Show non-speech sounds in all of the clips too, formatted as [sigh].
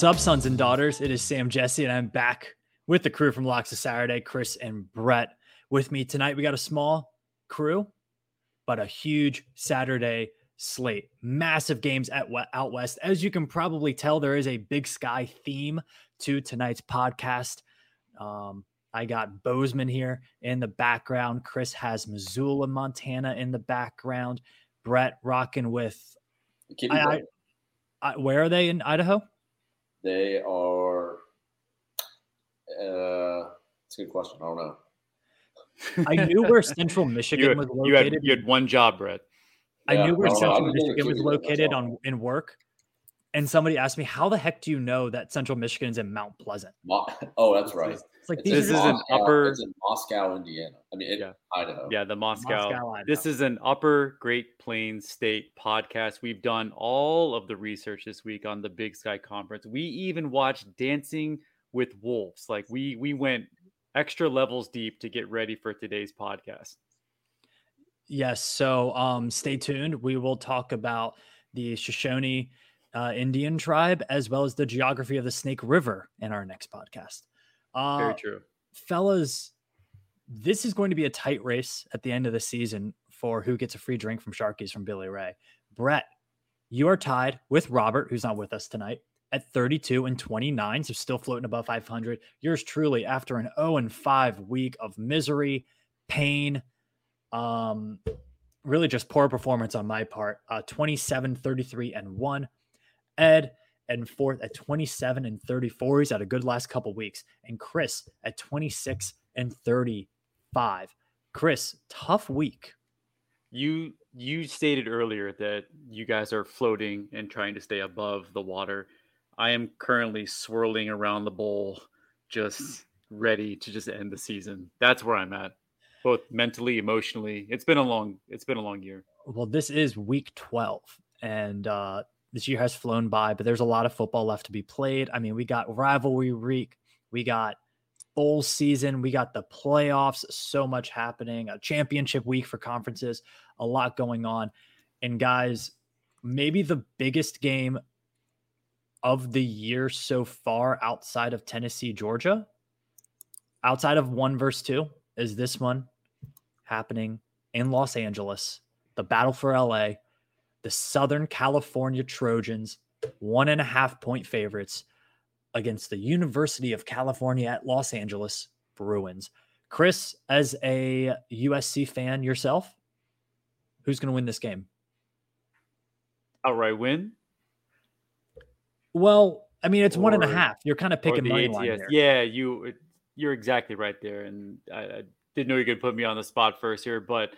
What's up, sons and daughters? It is Sam Jesse, and I'm back with the crew from Locks of Saturday, Chris and Brett. With me tonight, we got a small crew, but a huge Saturday slate. Massive games at out west. As you can probably tell, there is a big sky theme to tonight's podcast. Um, I got Bozeman here in the background. Chris has Missoula, Montana in the background. Brett rocking with. I, I, I, where are they in Idaho? They are. Uh, it's a good question. I don't know. I knew where Central Michigan had, was located. You had, you had one job, Brett. I yeah, knew where Central Michigan was located on in work, and somebody asked me, "How the heck do you know that Central Michigan is in Mount Pleasant?" Oh, that's right. It's like this is an upper. It's in Moscow, Indiana. I mean, yeah. Idaho. Yeah, the Moscow. Moscow this is an Upper Great Plains State podcast. We've done all of the research this week on the Big Sky Conference. We even watched Dancing with Wolves. Like we we went extra levels deep to get ready for today's podcast. Yes. So um, stay tuned. We will talk about the Shoshone uh, Indian tribe as well as the geography of the Snake River in our next podcast. Uh, Very true. Fellas, this is going to be a tight race at the end of the season for who gets a free drink from Sharkies from Billy Ray. Brett, you are tied with Robert, who's not with us tonight, at 32 and 29, so still floating above 500. Yours truly, after an 0 and 5 week of misery, pain, um, really just poor performance on my part. Uh, 27, 33, and 1. Ed and fourth at 27 and 34. He's had a good last couple weeks. And Chris at 26 and 35. Chris, tough week. You you stated earlier that you guys are floating and trying to stay above the water. I am currently swirling around the bowl, just ready to just end the season. That's where I'm at both mentally, emotionally. It's been a long, it's been a long year. Well, this is week 12 and uh this year has flown by, but there's a lot of football left to be played. I mean, we got rivalry week, we got bowl season, we got the playoffs, so much happening, a championship week for conferences, a lot going on. And guys, maybe the biggest game of the year so far outside of Tennessee, Georgia, outside of one verse two, is this one happening in Los Angeles, the battle for LA, the Southern California Trojans, one and a half point favorites against the University of California at Los Angeles Bruins. Chris, as a USC fan yourself, who's going to win this game? Outright win? Well, I mean, it's or, one and a half. You're kind of picking money ATS. line there. Yeah, you you're exactly right there, and I, I didn't know you could put me on the spot first here, but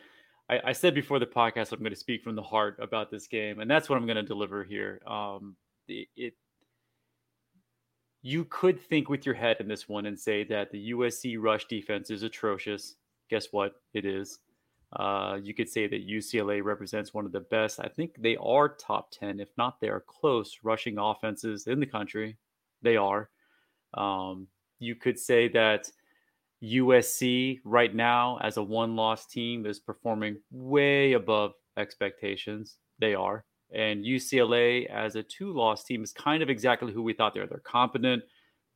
I, I, said before the podcast I'm going to speak from the heart about this game, and that's what I'm going to deliver here. Um, it, it, you could think with your head in this one and say that the USC rush defense is atrocious. Guess what? It is. Uh, you could say that UCLA represents one of the best. I think they are top 10, if not they are close, rushing offenses in the country. They are. Um, you could say that USC right now as a one loss team is performing way above expectations. They are. And UCLA as a two loss team is kind of exactly who we thought they are. They're competent.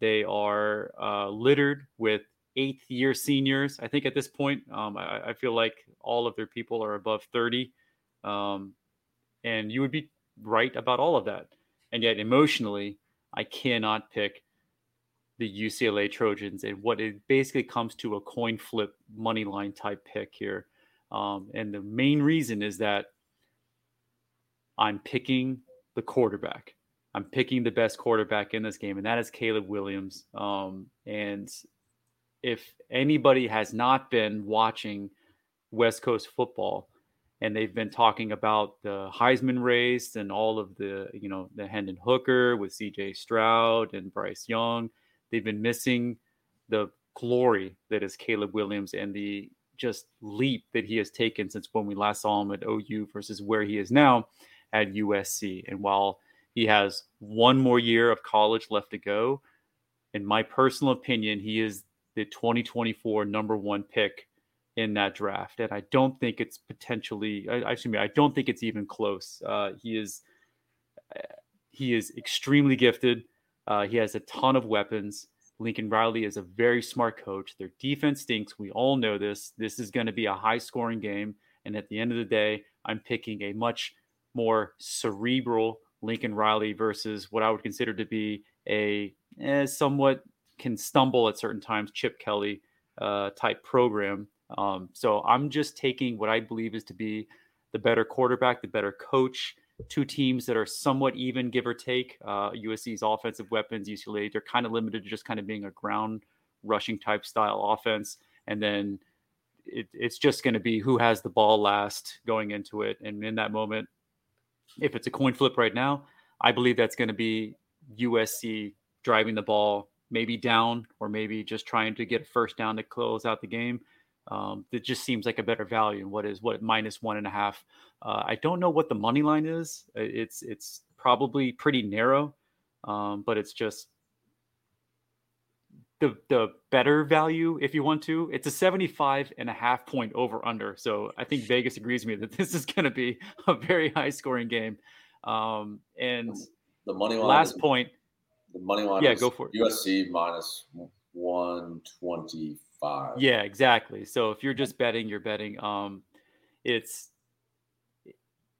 They are uh, littered with eighth year seniors. I think at this point, um, I, I, feel like all of their people are above 30. Um, and you would be right about all of that. And yet, emotionally, I cannot pick the UCLA Trojans and what it basically comes to a coin flip money line type pick here. Um, and the main reason is that I'm picking the quarterback. I'm picking the best quarterback in this game, and that is Caleb Williams. Um, and if anybody has not been watching West Coast football, and they've been talking about the Heisman race and all of the, you know, the Hendon Hooker with CJ Stroud and Bryce Young, They've been missing the glory that is Caleb Williams and the just leap that he has taken since when we last saw him at OU versus where he is now at USC. And while he has one more year of college left to go, in my personal opinion, he is the 2024 number one pick in that draft. And I don't think it's potentially, I, I, I don't think it's even close. Uh, he is, he is extremely gifted. Uh, he has a ton of weapons. Lincoln Riley is a very smart coach. Their defense stinks. We all know this. This is going to be a high scoring game. And at the end of the day, I'm picking a much more cerebral Lincoln Riley versus what I would consider to be a eh, somewhat can stumble at certain times Chip Kelly uh, type program. Um, so I'm just taking what I believe is to be the better quarterback, the better coach. Two teams that are somewhat even, give or take. Uh, USC's offensive weapons, UCLA, they're kind of limited to just kind of being a ground rushing type style offense. And then it, it's just going to be who has the ball last going into it. And in that moment, if it's a coin flip right now, I believe that's going to be USC driving the ball, maybe down or maybe just trying to get a first down to close out the game. Um, it just seems like a better value. And what is what minus one and a half? Uh, I don't know what the money line is. It's it's probably pretty narrow, um, but it's just the the better value if you want to. It's a 75 and a half point over under. So I think Vegas agrees with me that [laughs] this is going to be a very high scoring game. Um, and the money line last is, point. The money line. Yeah, go for it. USC minus 125. Yeah, exactly. So if you're just betting, you're betting. Um, it's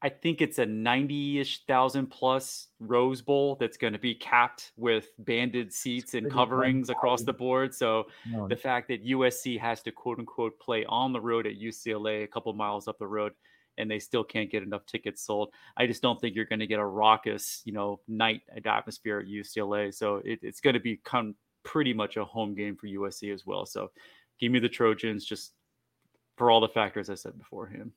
I think it's a 90-ish thousand plus Rose Bowl that's going to be capped with banded seats and coverings across the board. So no. the fact that USC has to quote unquote play on the road at UCLA a couple miles up the road and they still can't get enough tickets sold. I just don't think you're going to get a raucous, you know, night atmosphere at UCLA. So it, it's going to be become pretty much a home game for USC as well. So give me the Trojans just for all the factors I said beforehand.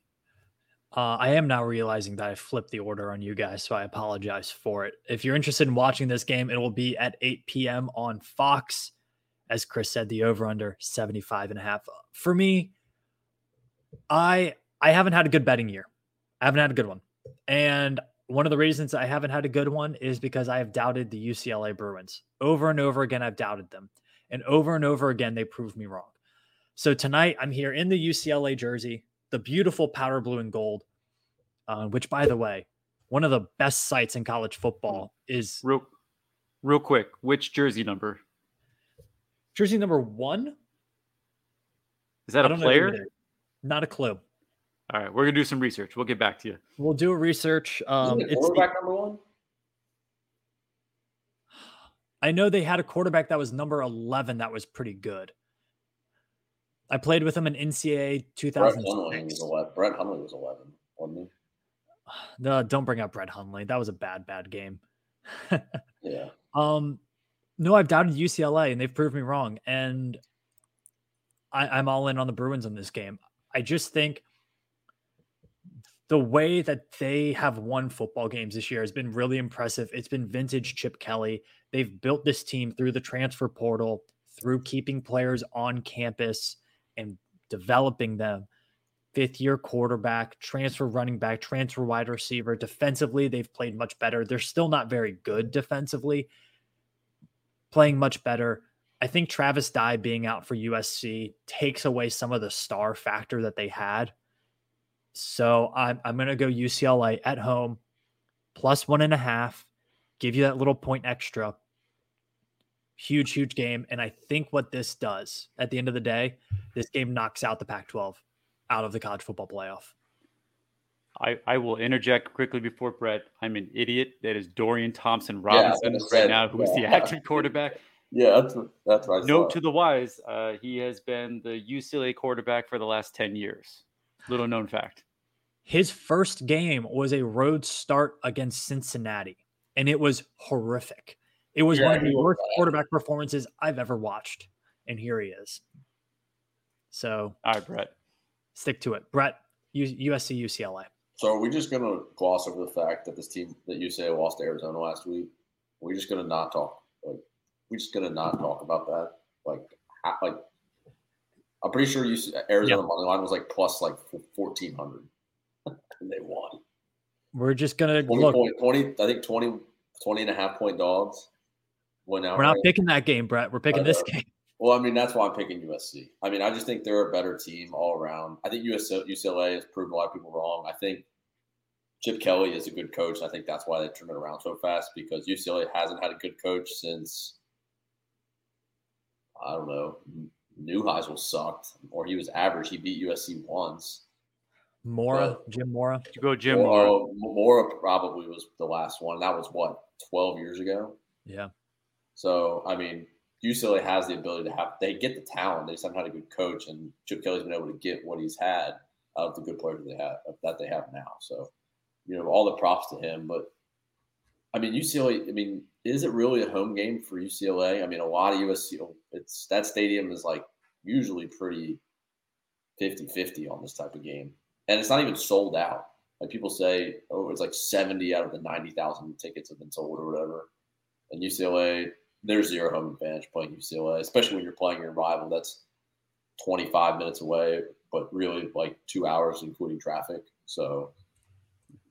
Uh, I am now realizing that I flipped the order on you guys, so I apologize for it. If you're interested in watching this game, it will be at 8 p.m. on Fox. As Chris said, the over under 75 and a half. For me, I I haven't had a good betting year. I haven't had a good one. And one of the reasons I haven't had a good one is because I have doubted the UCLA Bruins. Over and over again, I've doubted them. And over and over again, they proved me wrong. So tonight, I'm here in the UCLA jersey the beautiful powder blue and gold, uh, which, by the way, one of the best sites in college football is real, real quick. Which jersey number? Jersey number one. Is that a player? Not a clue. All right, we're gonna do some research. We'll get back to you. We'll do a research. Um, it's quarterback the, number one. I know they had a quarterback that was number eleven that was pretty good. I played with him in NCAA 2000. Brett Hundley was 11. Brett Hundley was 11, wasn't he? [sighs] No, don't bring up Brett Hundley. That was a bad, bad game. [laughs] yeah. Um, no, I've doubted UCLA and they've proved me wrong. And I, I'm all in on the Bruins in this game. I just think the way that they have won football games this year has been really impressive. It's been vintage Chip Kelly. They've built this team through the transfer portal, through keeping players on campus and developing them. Fifth year quarterback, transfer running back, transfer wide receiver. Defensively, they've played much better. They're still not very good defensively, playing much better. I think Travis Dye being out for USC takes away some of the star factor that they had. So I'm, I'm going to go UCLA at home, plus one and a half, give you that little point extra. Huge, huge game. And I think what this does at the end of the day, this game knocks out the Pac 12 out of the college football playoff. I, I will interject quickly before Brett. I'm an idiot. That is Dorian Thompson Robinson yeah, right now, who's yeah. the active quarterback. [laughs] Yeah, that's that's right. Note to the wise, uh, he has been the UCLA quarterback for the last ten years. Little known fact. His first game was a road start against Cincinnati, and it was horrific. It was yeah, one of the worst quarterback performances I've ever watched. And here he is. So, all right, Brett, stick to it. Brett, USC, UCLA. So, are we just going to gloss over the fact that this team that UCLA lost to Arizona last week? We're we just going to not talk? Like, we're just going to not talk about that? Like, how, like, I'm pretty sure UC, Arizona yep. money line was like plus like 1400 [laughs] and they won. We're just going to 20 look. Point, 20, I think 20, 20 and a half point dogs. We're not picking that game, Brett. We're picking this game. [laughs] Well, I mean, that's why I'm picking USC. I mean, I just think they're a better team all around. I think US, UCLA has proven a lot of people wrong. I think Chip Kelly is a good coach. I think that's why they turned it around so fast because UCLA hasn't had a good coach since I don't know. Neuheisel sucked, or he was average. He beat USC once. Mora, but, Jim Mora. You go Jim Mora. Mora probably was the last one. That was what twelve years ago. Yeah. So I mean, UCLA has the ability to have. They get the talent. They just haven't had a good coach, and Chip Kelly's been able to get what he's had out of the good players they have that they have now. So, you know, all the props to him. But I mean, UCLA. I mean, is it really a home game for UCLA? I mean, a lot of USC. It's that stadium is like usually pretty 50-50 on this type of game, and it's not even sold out. Like people say, oh, it's like seventy out of the ninety thousand tickets have been sold or whatever. And UCLA, there's zero home advantage playing UCLA, especially when you're playing your rival. That's 25 minutes away, but really like two hours, including traffic. So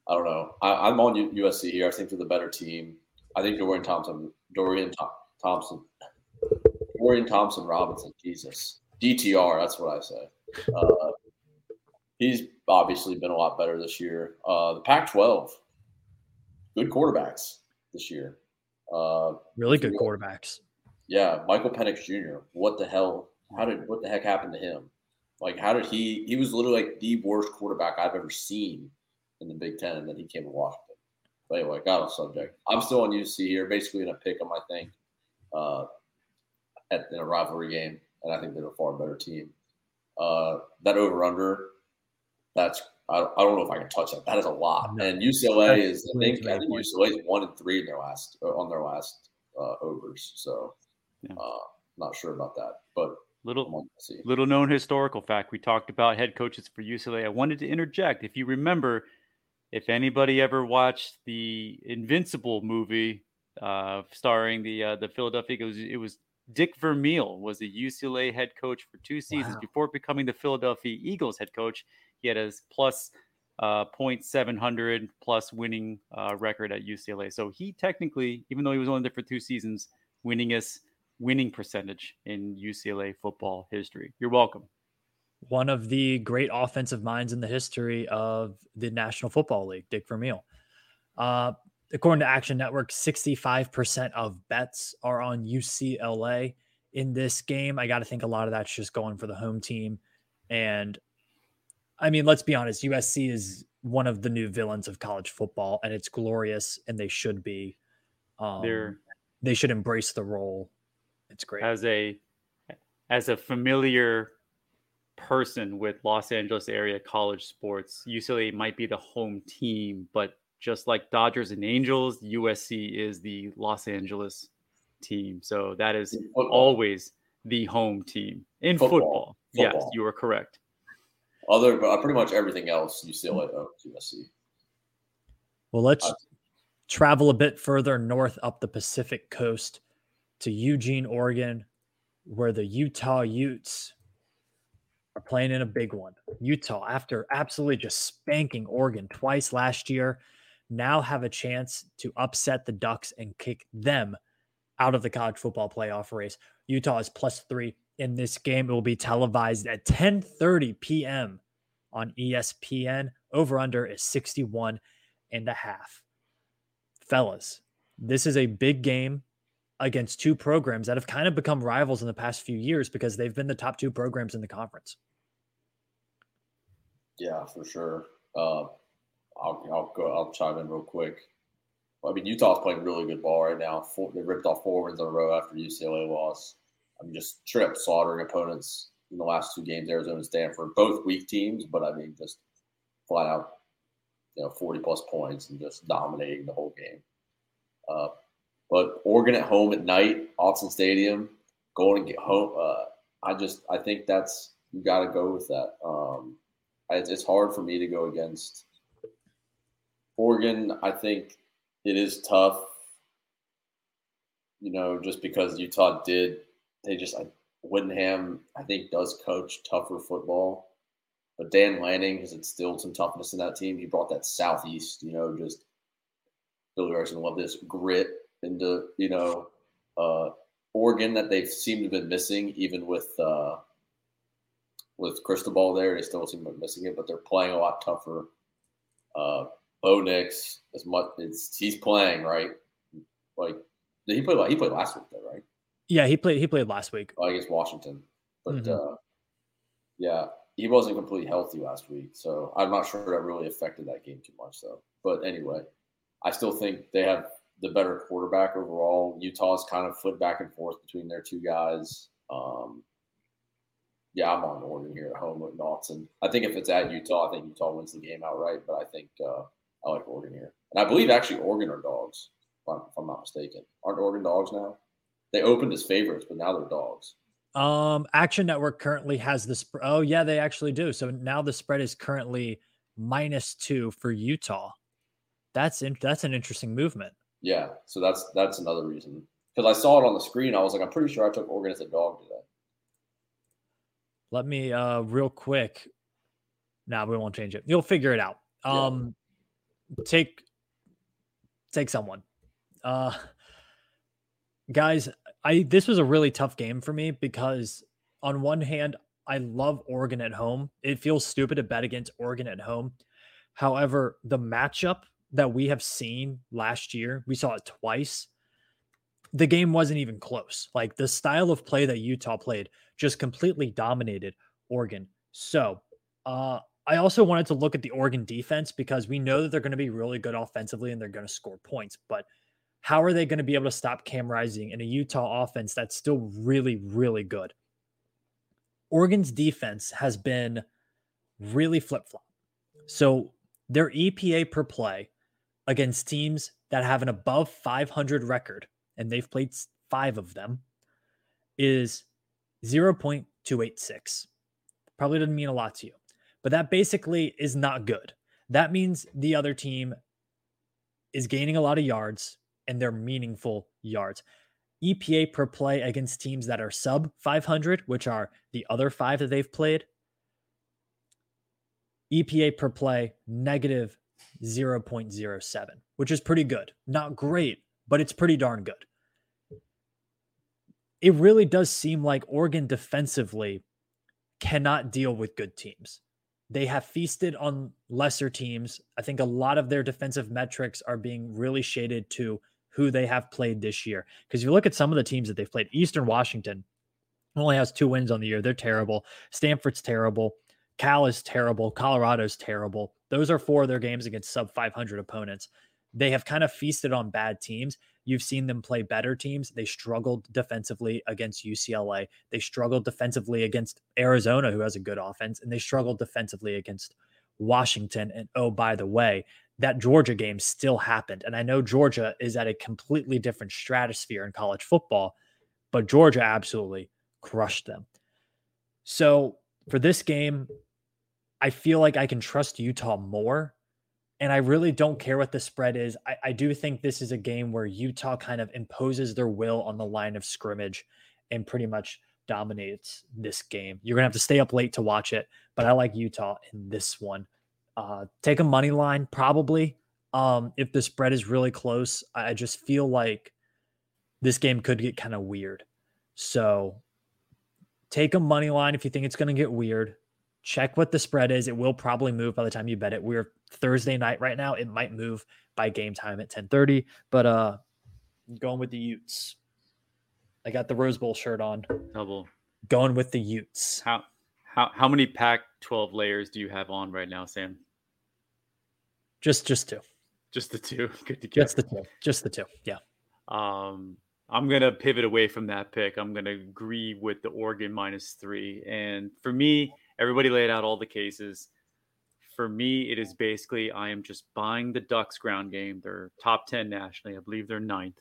I don't know. I, am on USC here. I think they're the better team. I think Dorian Thompson, Dorian Thompson, Dorian Thompson Robinson, Jesus, DTR. That's what I say. Uh, he's obviously been a lot better this year. Uh, the Pac-12, good quarterbacks this year. Uh, really good quarterbacks. Yeah, Michael Penix Jr. What the hell? How did what the heck happened to him? Like, how did he? He was literally like the worst quarterback I've ever seen in the Big Ten, and then he came to Washington. But anyway, got off subject. I'm still on UC here, basically in a pick 'em, I think, uh, at in a rivalry game, and I think they're a far better team. Uh, that over under, that's I, I don't know if I can touch that. That is a lot. No. And UCLA that's is I think I think UCLA is one and three in their last uh, on their last uh, overs. So yeah. uh, not sure about that, but little little known historical fact. We talked about head coaches for UCLA. I wanted to interject. If you remember, if anybody ever watched the Invincible movie uh, starring the uh, the Philadelphia Eagles, it was Dick Vermeil was the UCLA head coach for two seasons wow. before becoming the Philadelphia Eagles head coach. He had his plus uh, 0.700 plus winning uh, record at UCLA. So he technically, even though he was only there for two seasons, winning winningest winning percentage in UCLA football history. You're welcome. One of the great offensive minds in the history of the National Football League, Dick Vermeil. Uh, according to Action Network, 65% of bets are on UCLA in this game. I got to think a lot of that's just going for the home team. And I mean, let's be honest, USC is one of the new villains of college football, and it's glorious, and they should be. Um, They're they should embrace the role. It's great as a as a familiar person with Los Angeles area college sports. UCLA might be the home team, but just like Dodgers and Angels, USC is the Los Angeles team. So that is always the home team in football. football. football. Yes, you are correct. Other, but pretty much everything else UCLA owns USC. Well, let's uh, travel a bit further north up the Pacific coast to Eugene, Oregon, where the Utah Utes are playing in a big one. Utah, after absolutely just spanking Oregon twice last year, now have a chance to upset the Ducks and kick them out of the college football playoff race. Utah is plus three in this game. It will be televised at 10:30 p.m. on ESPN. Over under is 61 and a half. Fellas, this is a big game against two programs that have kind of become rivals in the past few years because they've been the top two programs in the conference. Yeah, for sure. Uh, I'll, I'll go. I'll chime in real quick. I mean, Utah's playing really good ball right now. Four, they ripped off four wins in a row after UCLA loss. I mean, just up slaughtering opponents in the last two games. Arizona Stanford, both weak teams, but I mean, just flat out, you know, forty plus points and just dominating the whole game. Uh, but Oregon at home at night, Autzen Stadium, going to get home. Uh, I just I think that's you got to go with that. Um, it's hard for me to go against Oregon. I think it is tough. You know, just because Utah did, they just I, Whittingham I think does coach tougher football. But Dan Lanning has instilled some toughness in that team. He brought that southeast, you know, just Billy Erickson love this grit into you know uh, Oregon that they've seemed to have been missing, even with uh, with Cristobal there. They still seem to be missing it, but they're playing a lot tougher. Uh, Bo Nix, as much it's he's playing right. Like did he play? He played last week though, right? Yeah, he played. He played last week. Oh, against Washington, but Mhm. uh, yeah, he wasn't completely healthy last week, so I'm not sure that really affected that game too much, though. But anyway, I still think they have the better quarterback overall. Utah's kind of flipped back and forth between their two guys. Um, yeah, I'm on Oregon here at home with Dawson. I think if it's at Utah, I think Utah wins the game outright. But I think uh, I like Oregon here, and I believe actually Oregon are dogs, if I'm, if I'm not mistaken. Aren't Oregon dogs now? They opened as favorites, but now they're dogs. Um, Action Network currently has the spread. Oh, yeah, they actually do. So now the spread is currently minus two for Utah. That's in, that's an interesting movement. Yeah, so that's that's another reason. Because I saw it on the screen, I was like, I'm pretty sure I took Oregon as a dog today. Let me uh real quick. Now we won't change it. You'll figure it out. Um take take someone. Uh guys, I this was a really tough game for me because on one hand, I love Oregon at home. It feels stupid to bet against Oregon at home. However, the matchup that we have seen last year, we saw it twice. The game wasn't even close. Like the style of play that Utah played just completely dominated Oregon. So, uh, I also wanted to look at the Oregon defense because we know that they're going to be really good offensively and they're going to score points. But how are they going to be able to stop Cam Rising in a Utah offense that's still really, really good? Oregon's defense has been really flip flop. So their EPA per play against teams that have an above 500 record, and they've played five of them, is 0.286. Probably doesn't mean a lot to you, but that basically is not good. That means the other team is gaining a lot of yards and they're meaningful yards. EPA per play against teams that are sub 500, which are the other five that they've played. EPA per play negative 0.07, which is pretty good. Not great, but it's pretty darn good. It really does seem like Oregon defensively cannot deal with good teams. They have feasted on lesser teams. I think a lot of their defensive metrics are being really shaded to who they have played this year. Because if you look at some of the teams that they've played, Eastern Washington only has two wins on the year. They're terrible. Stanford's terrible. Cal is terrible. Colorado's terrible. Those are four of their games against sub 500 opponents. They have kind of feasted on bad teams. You've seen them play better teams. They struggled defensively against UCLA. They struggled defensively against Arizona, who has a good offense, and they struggled defensively against Washington. And oh, by the way, that Georgia game still happened. And I know Georgia is at a completely different stratosphere in college football, but Georgia absolutely crushed them. So for this game, I feel like I can trust Utah more. And I really don't care what the spread is. I, I do think this is a game where Utah kind of imposes their will on the line of scrimmage and pretty much dominates this game. You're going to have to stay up late to watch it, but I like Utah in this one. Uh, take a money line, probably. Um, if the spread is really close, I just feel like this game could get kind of weird. So take a money line if you think it's going to get weird. Check what the spread is. It will probably move by the time you bet it. We're Thursday night right now. It might move by game time at 10:30, but uh going with the Utes. I got the Rose Bowl shirt on. Double. Going with the Utes. How how how many Pac 12 layers do you have on right now, Sam? Just just two. Just the two. [laughs] Good to go. Just the two. Just the two. Yeah. Um, I'm gonna pivot away from that pick. I'm gonna agree with the Oregon minus three. And for me, everybody laid out all the cases. For me, it is basically I am just buying the Ducks ground game. They're top 10 nationally. I believe they're ninth.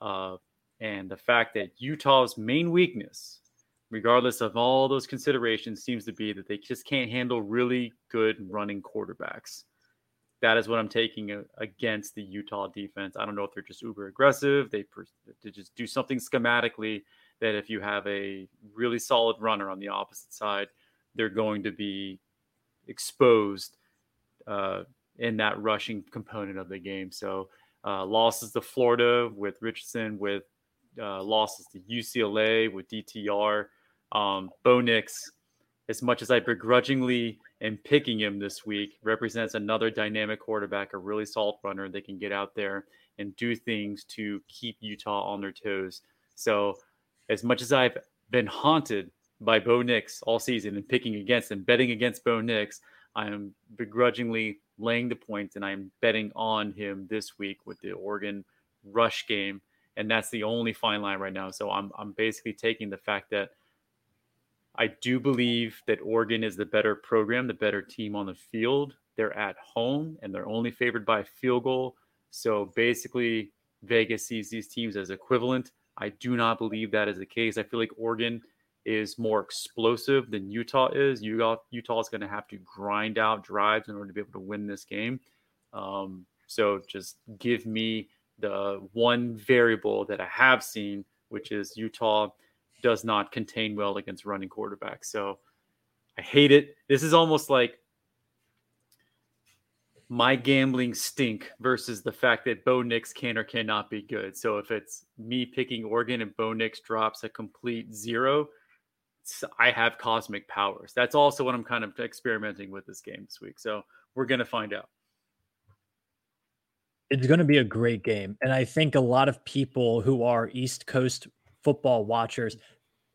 Uh, and the fact that Utah's main weakness, regardless of all those considerations, seems to be that they just can't handle really good running quarterbacks. That is what I'm taking against the Utah defense. I don't know if they're just uber aggressive. They, they just do something schematically that if you have a really solid runner on the opposite side, they're going to be exposed uh, in that rushing component of the game. So uh, losses to Florida with Richardson, with uh, losses to UCLA with DTR, um, Bo Nix. As much as I begrudgingly am picking him this week represents another dynamic quarterback, a really solid runner that can get out there and do things to keep Utah on their toes. So, as much as I've been haunted by Bo Nix all season and picking against and betting against Bo Nix, I am begrudgingly laying the points and I'm betting on him this week with the Oregon rush game. And that's the only fine line right now. So I'm, I'm basically taking the fact that I do believe that Oregon is the better program, the better team on the field. They're at home and they're only favored by a field goal. So basically, Vegas sees these teams as equivalent. I do not believe that is the case. I feel like Oregon is more explosive than Utah is. Utah Utah is going to have to grind out drives in order to be able to win this game. Um, so just give me the one variable that I have seen, which is Utah does not contain well against running quarterbacks. So I hate it. This is almost like my gambling stink versus the fact that Bo Nix can or cannot be good. So if it's me picking Oregon and Bo Nix drops a complete zero, I have cosmic powers. That's also what I'm kind of experimenting with this game this week. So we're going to find out. It's going to be a great game. And I think a lot of people who are East Coast football watchers,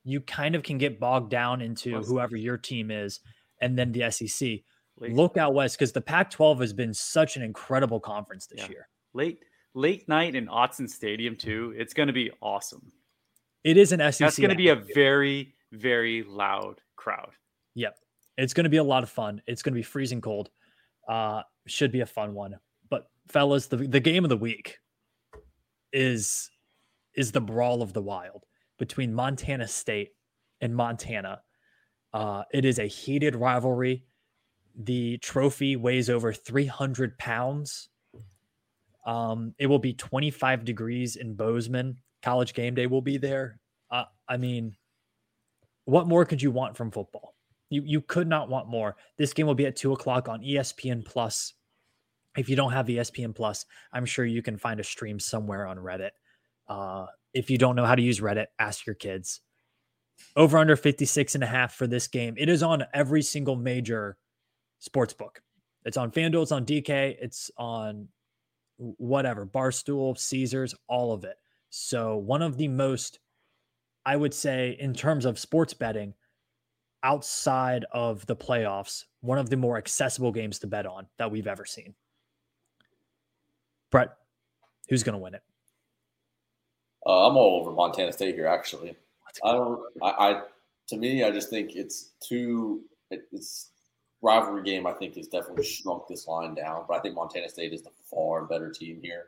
you kind of can get bogged down into whoever your team is and then the SEC. Late. Look out west because the Pac 12 has been such an incredible conference this yeah. year. Late late night in Autzen Stadium, too. It's going to be awesome. It is an SEC. That's going to be a very very loud crowd. Yep. It's going to be a lot of fun. It's going to be freezing cold. Uh, should be a fun one. But fellas, the, the game of the week is is the brawl of the wild between Montana State and Montana. Uh, it is a heated rivalry. The trophy weighs over 300 pounds. Um, it will be 25 degrees in Bozeman. College game day will be there. Uh, I mean, what more could you want from football? You you could not want more. This game will be at two o'clock on ESPN Plus. If you don't have ESPN Plus, I'm sure you can find a stream somewhere on Reddit. Uh, if you don't know how to use Reddit, ask your kids. Over under 56 and a half for this game. It is on every single major sports book. It's on FanDuel, it's on DK, it's on whatever, Barstool, Caesars, all of it. So, one of the most I would say, in terms of sports betting, outside of the playoffs, one of the more accessible games to bet on that we've ever seen. Brett, who's going to win it? Uh, I'm all over Montana State here. Actually, I don't. I, I, to me, I just think it's too. It, it's rivalry game. I think has definitely shrunk this line down. But I think Montana State is the far better team here.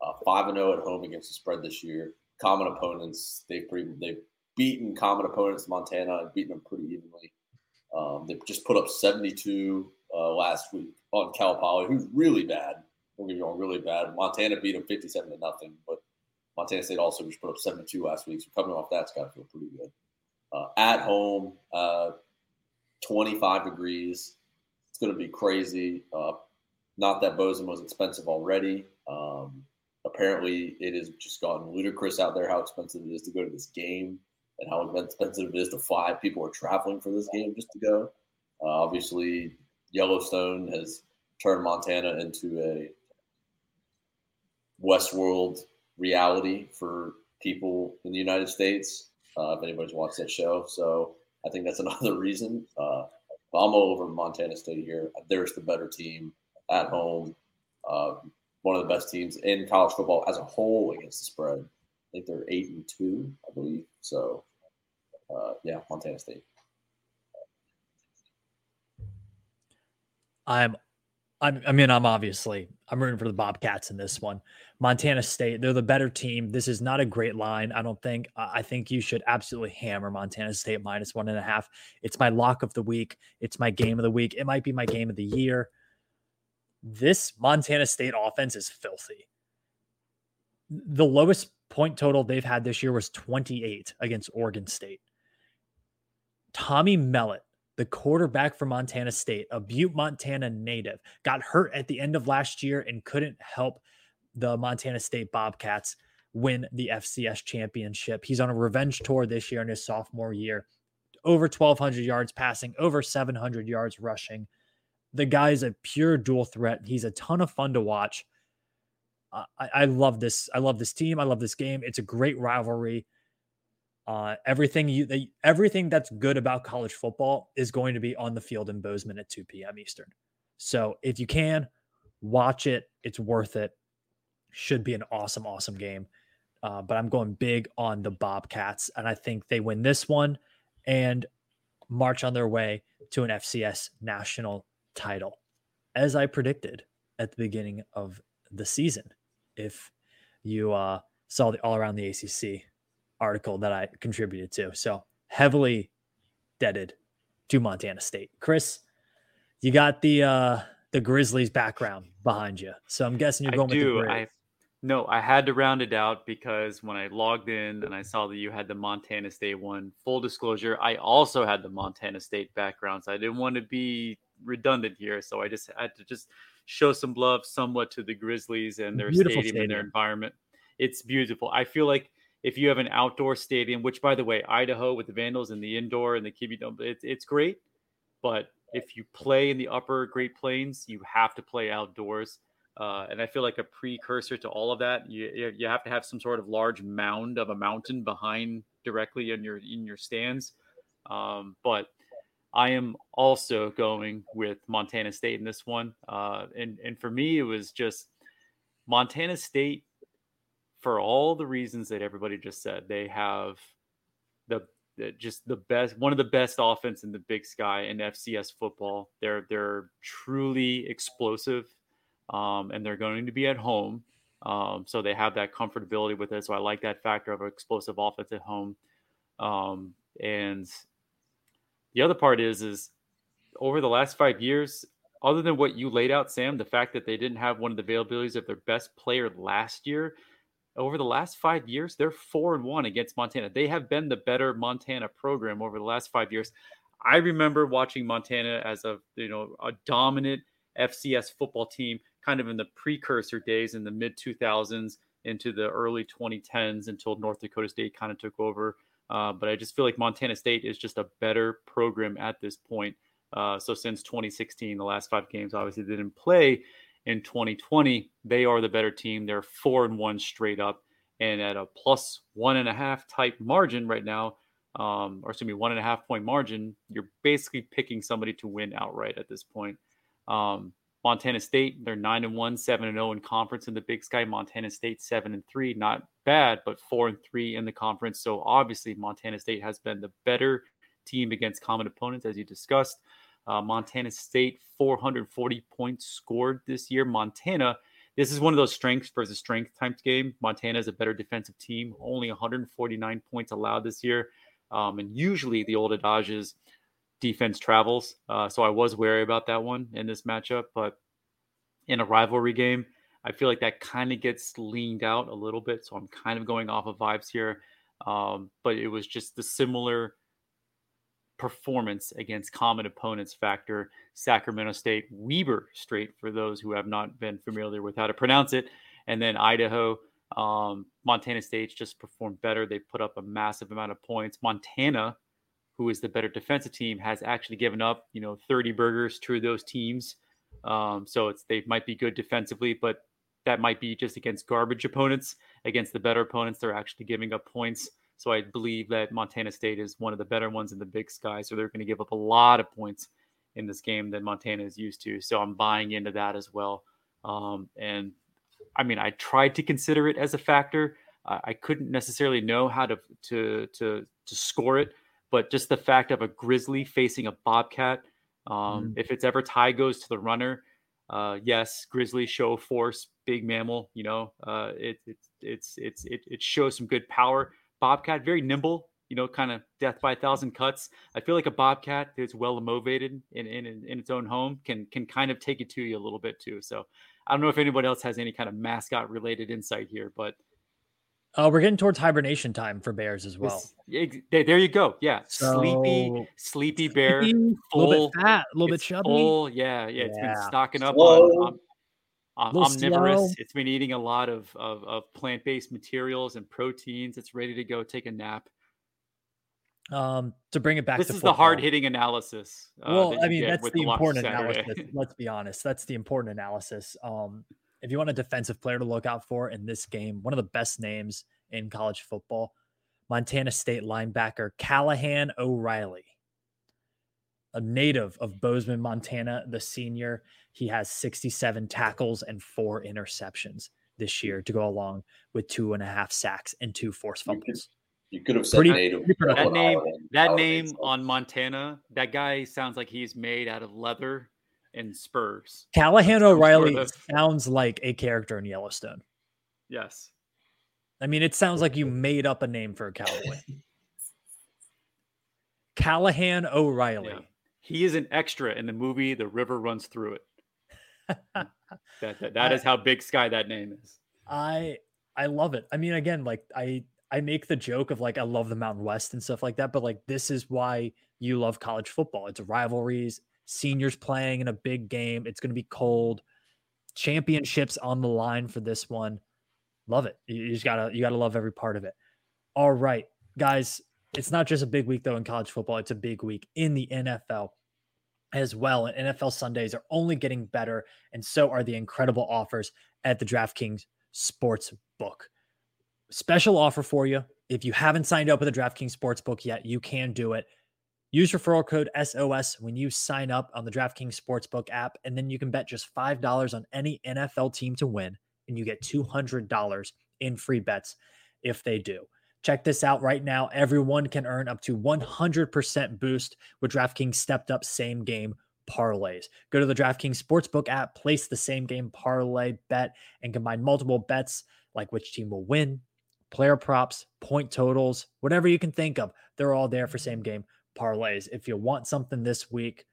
Uh, five and zero oh at home against the spread this year common opponents. They've pretty they've beaten common opponents Montana and beaten them pretty evenly. Um, they just put up 72 uh, last week on Cal Poly, who's really bad. Don't get me wrong, really bad. Montana beat them 57 to nothing, but Montana State also just put up 72 last week. So coming off that's got to feel pretty good. Uh, at home, uh, 25 degrees. It's going to be crazy. Uh, not that Bozeman was expensive already. Um, apparently it has just gotten ludicrous out there how expensive it is to go to this game and how expensive it is to fly. People are traveling for this game just to go. Uh, obviously, Yellowstone has turned Montana into a Westworld reality for people in the United States. Uh, if anybody's watched that show, so I think that's [laughs] another reason. Uh, I'm all over Montana State here. There's the better team at home. Uh, one of the best teams in college football as a whole against the spread. I think they're eight and two, I believe. So, uh, yeah, Montana State. I'm, I'm, I mean, I'm obviously I'm rooting for the Bobcats in this one. Montana State, they're the better team. This is not a great line. I don't think. I think you should absolutely hammer Montana State minus one and a half. It's my lock of the week. It's my game of the week. It might be my game of the year this Montana State offense is filthy. The lowest point total they've had this year was 28 against Oregon State. Tommy Mellott, the quarterback for Montana State, a Butte, Montana native, got hurt at the end of last year and couldn't help the Montana State Bobcats win the FCS championship. He's on a revenge tour this year in his sophomore year. Over 1,200 yards passing, over 700 yards rushing. The guy's a pure dual threat. He's a ton of fun to watch. I, I love this. I love this team. I love this game. It's a great rivalry. Uh, everything you everything that's good about college football is going to be on the field in Bozeman at 2 p.m. Eastern. So if you can watch it, it's worth it. Should be an awesome, awesome game. Uh, but I'm going big on the Bobcats, and I think they win this one and march on their way to an FCS national title, as I predicted at the beginning of the season. If you uh, saw the all around the ACC article that I contributed to, so heavily debted to Montana State. Chris, you got the uh, the Grizzlies background behind you, so I'm guessing you're going I do. with the I, no, I had to round it out because when I logged in and I saw that you had the Montana State one, full disclosure, I also had the Montana State background. So I didn't want to be redundant here. So I just had to just show some love somewhat to the Grizzlies and their stadium, stadium, and their environment. It's beautiful. I feel like if you have an outdoor stadium, which by the way, Idaho with the Vandals and the indoor and the Kibbie Dome, it's, it's great. But if you play in the upper Great Plains, you have to play outdoors. Uh, and I feel like a precursor to all of that, you you have to have some sort of large mound of a mountain behind directly in your in your stands. Um, but I am also going with Montana State in this one, uh, and and for me it was just Montana State for all the reasons that everybody just said. They have the, just the best one of the best offense in the Big Sky in FCS football. They're they're truly explosive um, and they're going to be at home. Um, so they have that comfortability with it. So I like that factor of explosive offense at home. Um, and the other part is, is over the last five years, other than what you laid out, Sam, the fact that they didn't have one of the availabilities of their best player last year, over the last five years, they're four and one against Montana. They have been the better Montana program over the last five years. I remember watching Montana as a you know a dominant FCS football team kind of in the precursor days in the mid 2000s into the early 2010s until North Dakota State kind of took over. Uh, but I just feel like Montana State is just a better program at this point. Uh, so since 2016, the last five games obviously didn't play. In 2020, they are the better team. They're four and one straight up, and at a plus one and a half type margin right now, um, or excuse me, one and a half point margin, you're basically picking somebody to win outright at this point. Um, Montana State, they're nine and one, seven and zero oh in conference in the Big Sky. Montana State seven and three, not bad, but four and three in the conference. So obviously, Montana State has been the better team against common opponents, as you discussed. Uh, Montana State 440 points scored this year. Montana, this is one of those strengths versus strength type game. Montana is a better defensive team, only 149 points allowed this year. Um, and usually the old adage is defense travels. Uh, so I was wary about that one in this matchup. But in a rivalry game, I feel like that kind of gets leaned out a little bit. So I'm kind of going off of vibes here. Um, but it was just the similar performance against common opponents factor. Sacramento State, Weber State, for those who have not been familiar with how to pronounce it. And then Idaho, um, Montana State just performed better. They put up a massive amount of points. Montana who is the better defensive team, has actually given up, you know, 30 burgers to those teams. Um, so it's they might be good defensively, but that might be just against garbage opponents. Against the better opponents, they're actually giving up points. So I believe that Montana State is one of the better ones in the Big Sky. So they're going to give up a lot of points in this game than Montana is used to. So I'm buying into that as well. Um, and I mean, I tried to consider it as a factor. I, I couldn't necessarily know how to to to to score it but just the fact of a grizzly facing a bobcat, um, mm. if it's ever tie goes to the runner, uh, yes, grizzly show force, big mammal. You know, uh, it, it it's it's it, it shows some good power. Bobcat very nimble. You know, kind of death by a thousand cuts. I feel like a bobcat that's well motivated in, in in its own home can can kind of take it to you a little bit too. So I don't know if anybody else has any kind of mascot related insight here, but uh, we're getting towards hibernation time for bears as well. there you go. Yeah, so, sleepy, sleepy bear, sleepy, full, a little bit fat, a little bit chubby. Full, yeah, yeah. it's been stocking up on, on, omnivorous. Slow. It's been eating a lot of of, of plant based materials and proteins. It's ready to go take a nap. Um, to bring it back, this to is football, the hard hitting analysis. Uh, well, I mean, that's the important analysis. [laughs] Let's be honest. That's the important analysis. Um, if you want a defensive player to look out for in this game, one of the best names in college football, Montana State linebacker Callahan O'Reilly, a native of Bozeman, Montana, the senior. He has 67 tackles and four interceptions this hmm. year to go along with two and a half sacks and two forced fumbles. You could have said Pretty- native. pretty That name, Holiday- that Holiday name said. on Montana, that guy sounds like he's made out of leather and spurs. Callahan Some sort O'Reilly of- sounds like a character in Yellowstone. Yes. I mean, it sounds like you made up a name for a cowboy. [laughs] Callahan O'Reilly. Yeah. He is an extra in the movie The River Runs Through It. That, that, [laughs] that I- is how big Sky that name is. I I love it. I mean, again, like I I make the joke of like I love the Mountain West and stuff like that, but like this is why you love college football. It's rivalries, seniors playing in a big game. It's going to be cold. Championships on the line for this one. Love it. You you just gotta you gotta love every part of it. All right, guys. It's not just a big week though in college football. It's a big week in the NFL as well. And NFL Sundays are only getting better, and so are the incredible offers at the DraftKings Sports Book. Special offer for you. If you haven't signed up with the DraftKings Sportsbook yet, you can do it. Use referral code SOS when you sign up on the DraftKings Sportsbook app, and then you can bet just $5 on any NFL team to win, and you get $200 in free bets if they do. Check this out right now. Everyone can earn up to 100% boost with DraftKings stepped up same game parlays. Go to the DraftKings Sportsbook app, place the same game parlay bet, and combine multiple bets like which team will win, player props, point totals, whatever you can think of. They're all there for same game parlays. If you want something this week,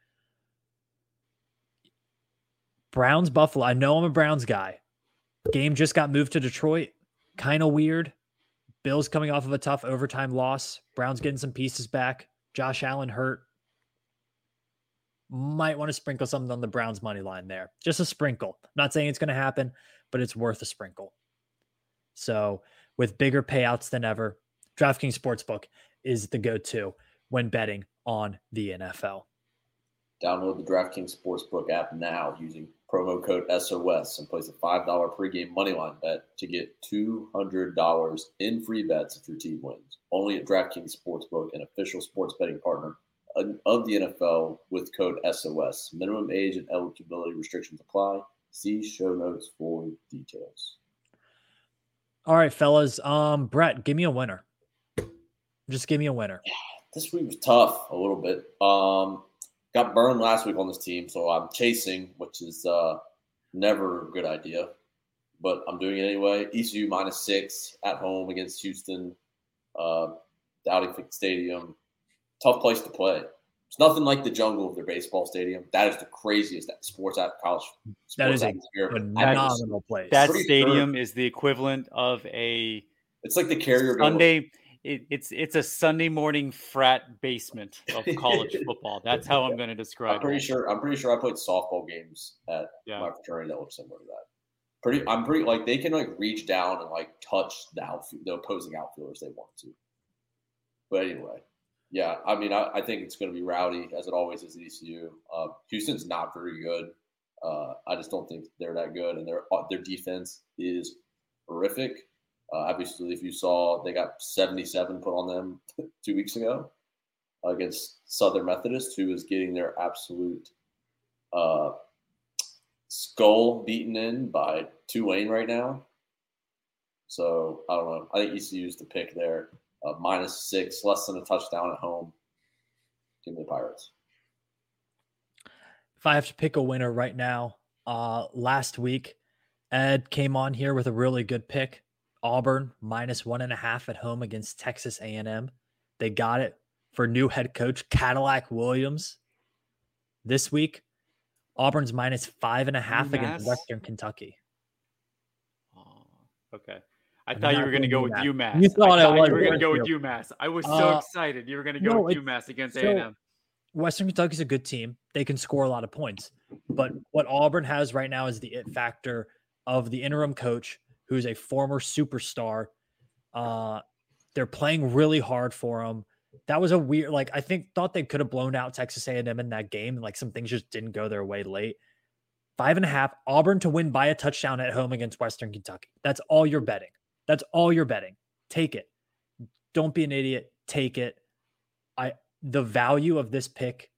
Browns Buffalo. I know I'm a Browns guy. Game just got moved to Detroit. Kind of weird. Bills coming off of a tough overtime loss. Browns getting some pieces back. Josh Allen hurt. Might want to sprinkle something on the Browns money line there. Just a sprinkle. not saying it's going to happen, but it's worth a sprinkle. So, with bigger payouts than ever, DraftKings Sportsbook is the go to when betting on the NFL. Download the DraftKings Sportsbook app now using promo code SOS and place a $5 pregame moneyline bet to get $200 in free bets if your team wins. Only at DraftKings Sportsbook, an official sports betting partner of the NFL with code SOS. Minimum age and eligibility restrictions apply. See show notes for details. All right, fellas. Um, Brett, give me a winner. Just give me a winner. This week was tough a little bit. Um, got burned last week on this team, so I'm chasing, which is uh, never a good idea, but I'm doing it anyway. ECU minus six at home against Houston, uh, Dowdy Stadium. Tough place to play. It's nothing like the jungle of their baseball stadium. That is the craziest that sports at college. Sports That is a atmosphere I've ever. Phenomenal place. That Pretty stadium is the equivalent of a It's like the carrier going- Sunday. It, it's it's a Sunday morning frat basement of college [laughs] football. That's how I'm going to describe I'm pretty it. sure. I'm pretty sure I played softball games at Yeah. my fraternity that look similar to that. Pretty, I'm pretty like they can like reach down and like touch the outfield, the opposing outfielders they want to. But anyway, yeah, I mean, I, I think it's going to be rowdy as it always is at ECU. Uh, Houston's not very good. Uh, I just don't think they're that good, and their uh, their defense is horrific. Uh, obviously, if you saw, they got 77 put on them [laughs] two weeks ago against Southern Methodist, who is getting their absolute uh, skull beaten in by Tulane right now. So I don't know. I think ECU is the pick there. Uh, minus six, less than a touchdown at home. Give me the Pirates. if I have to pick a winner right now, uh, last week, Ed came on here with a really good pick. Auburn minus one and a half at home against Texas A&M. They got it for new head coach Cadillac Williams. This week, Auburn's minus five and a half against Western Kentucky. Oh, okay. I I'm thought you were going to go with UMass. UMass. You thought I I thought was, you were going to go with UMass. I was so Uh, excited. You were going to go no, with it- UMass against so- A&M. Western Kentucky's a good team. They can score a lot of points. But what Auburn has right now is the it factor of the interim coach, who's a former superstar. Uh, they're playing really hard for him. that was a weird like I think thought they could have blown out Texas A&M in that game like some things just didn't go their way late. Five and a half, Auburn to win by a touchdown at home against Western Kentucky. That's all you're betting. That's all you're betting. Take it. Don't be an idiot. Take it. I the value of this pick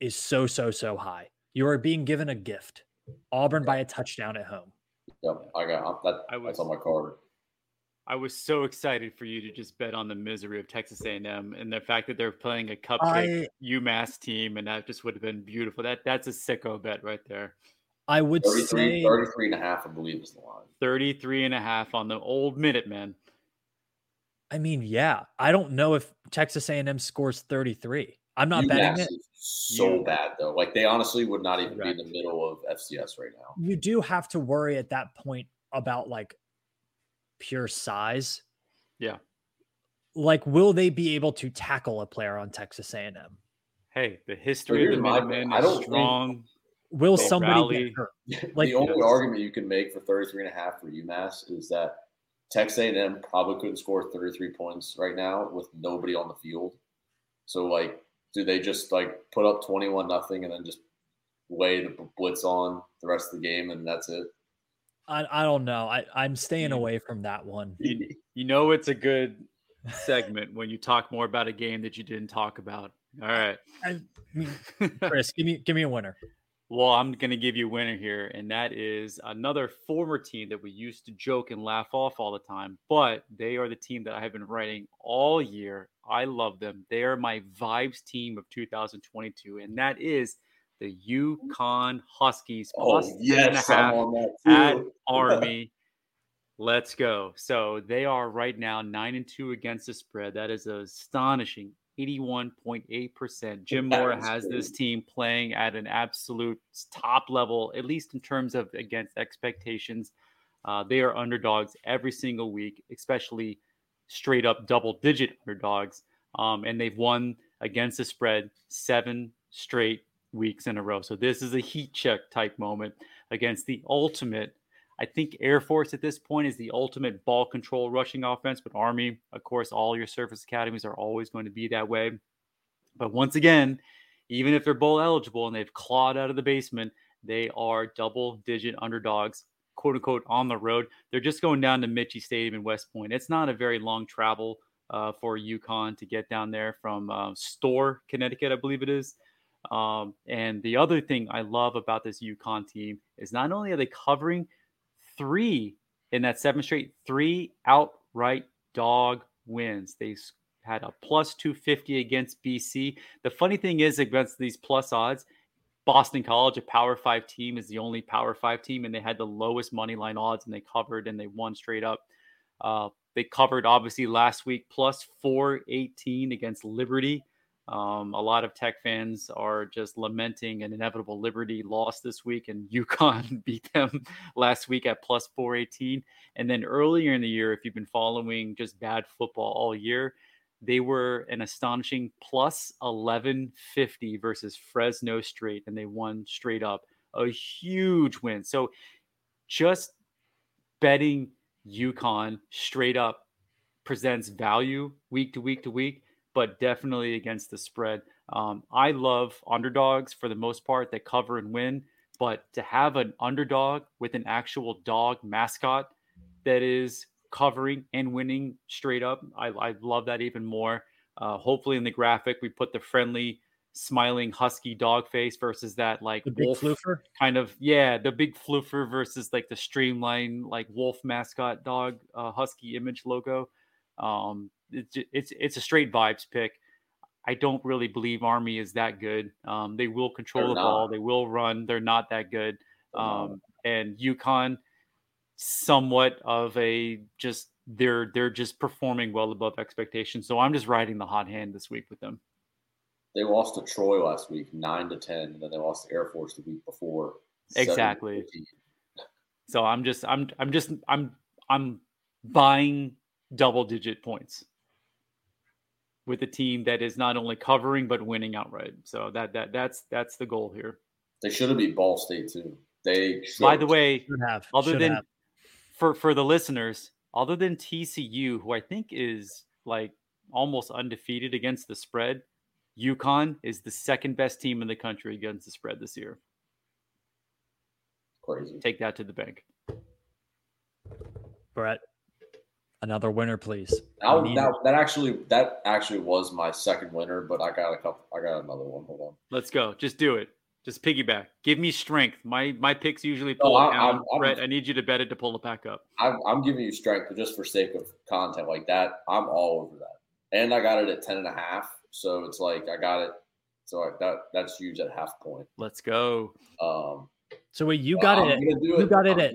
is so so so high. You are being given a gift. Auburn by a touchdown at home. Yep, I got that. I was- that's on my card. I was so excited for you to just bet on the misery of Texas A&M and the fact that they're playing a cupcake I UMass team, and that just would have been beautiful. That that's a sicko bet right there. I would 33, say 33 and a half, I believe, is the line. 33 and a half on the old Minutemen. I mean, yeah. I don't know if Texas A&M scores 33. I'm not betting UMass it. is so You- bad though. Like they honestly would not even be in the middle of FCS right now. You do have to worry at that point about like pure size. Yeah. Like will they be able to tackle a player on Texas A&M? Hey, the history of the my- Minutemen I is don't think- strong. Will somebody rally. get hurt? [laughs] Like- the only Yes. argument you can make for 33 and a half for UMass is that Texas A&M probably couldn't score 33 points right now with nobody on the field. So like, do they just like put up 21 nothing and then just lay the blitz on the rest of the game and that's it? I, I don't know. I, I'm staying away from that one. You, you know it's a good segment when you talk more about a game that you didn't talk about. All right. I mean, [laughs] Chris, give me give me a winner. Well, I'm going to give you a winner here, and that is another former team that we used to joke and laugh off all the time, but they are the team that I have been writing all year. I love them. They are my vibes team of 2022, and that is the UConn Huskies. Oh plus 10 and a yes, I'm on that at. [laughs] Army. Let's go. So they are right now nine and two against the spread. That is astonishing. 81.8%. Jim Mora is has this team playing at an absolute top level, at least in terms of against expectations. Uh, they are underdogs every single week, especially straight up double digit underdogs. Um, and they've won against the spread seven straight weeks in a row. So this is a heat check type moment against the ultimate. I think Air Force at this point is the ultimate ball control rushing offense, but Army, of course, all your service academies are always going to be that way. But once again, even if they're bowl eligible and they've clawed out of the basement, they are double digit underdogs, quote unquote, on the road. They're just going down to Michie Stadium in West Point. It's not a very long travel uh, for UConn to get down there from uh, Storrs, Connecticut, I believe it is. Um, and the other thing I love about this UConn team is not only are they covering three in that seven straight, three outright dog wins. They had a plus 250 against BC. The funny thing is, against these plus odds, Boston College, a Power Five team, is the only Power Five team, and they had the lowest money line odds, and they covered and they won straight up. Uh, they covered obviously last week plus 418 against Liberty. Um, a lot of Tech fans are just lamenting an inevitable Liberty loss this week, and [laughs] UConn beat them last week at plus 418. And then earlier in the year, if you've been following just bad football all year, they were an astonishing plus 1150 versus Fresno State, and they won straight up. A huge win. So just betting UConn straight up presents value week to week to week, but definitely against the spread. Um, I love underdogs for the most part that cover and win, but to have an underdog with an actual dog mascot that is covering and winning straight up, I, I love that even more. Uh, hopefully, in the graphic, we put the friendly, smiling husky dog face versus that like The big wolf floofer. kind of yeah the big floofer versus like the streamline like wolf mascot dog uh, husky image logo um it's it's it's a straight vibes pick. I don't really believe army is that good. Um they will control They're the ball. They will run. They're not that good. Um and UConn somewhat of a just they're they're just performing well above expectations. So i'm just riding the hot hand this week with them. They lost to Troy last week, nine to ten, and then they lost to Air Force the week before. Exactly. So I'm just I'm I'm just I'm I'm buying double digit points with a team that is not only covering but winning outright. So that that that's that's the goal here. They should have beat Ball State too. They By the way, Should have. other should than have. for for the listeners, other than TCU, who I think is like almost undefeated against the spread. UConn is the second best team in the country against the spread this year. Crazy. Take that to the bank. Brett, another winner, please. Now, We need now that actually that actually was my second winner, but I got a couple. I got another one. Hold on. Let's go. Just do it. Just piggyback. Give me strength. My my picks usually pull No, it I- down. I'm- I'm- Brett, I need you to bet it to pull it back up. I'm, I'm giving you strength, but just for sake of content like that, I'm all over that. And I got it at 10 and a half. So it's like I got it. So I, that that's huge at half point. Let's go. Um, So wait, you got I'm it. At, gonna do you got it I'm- at.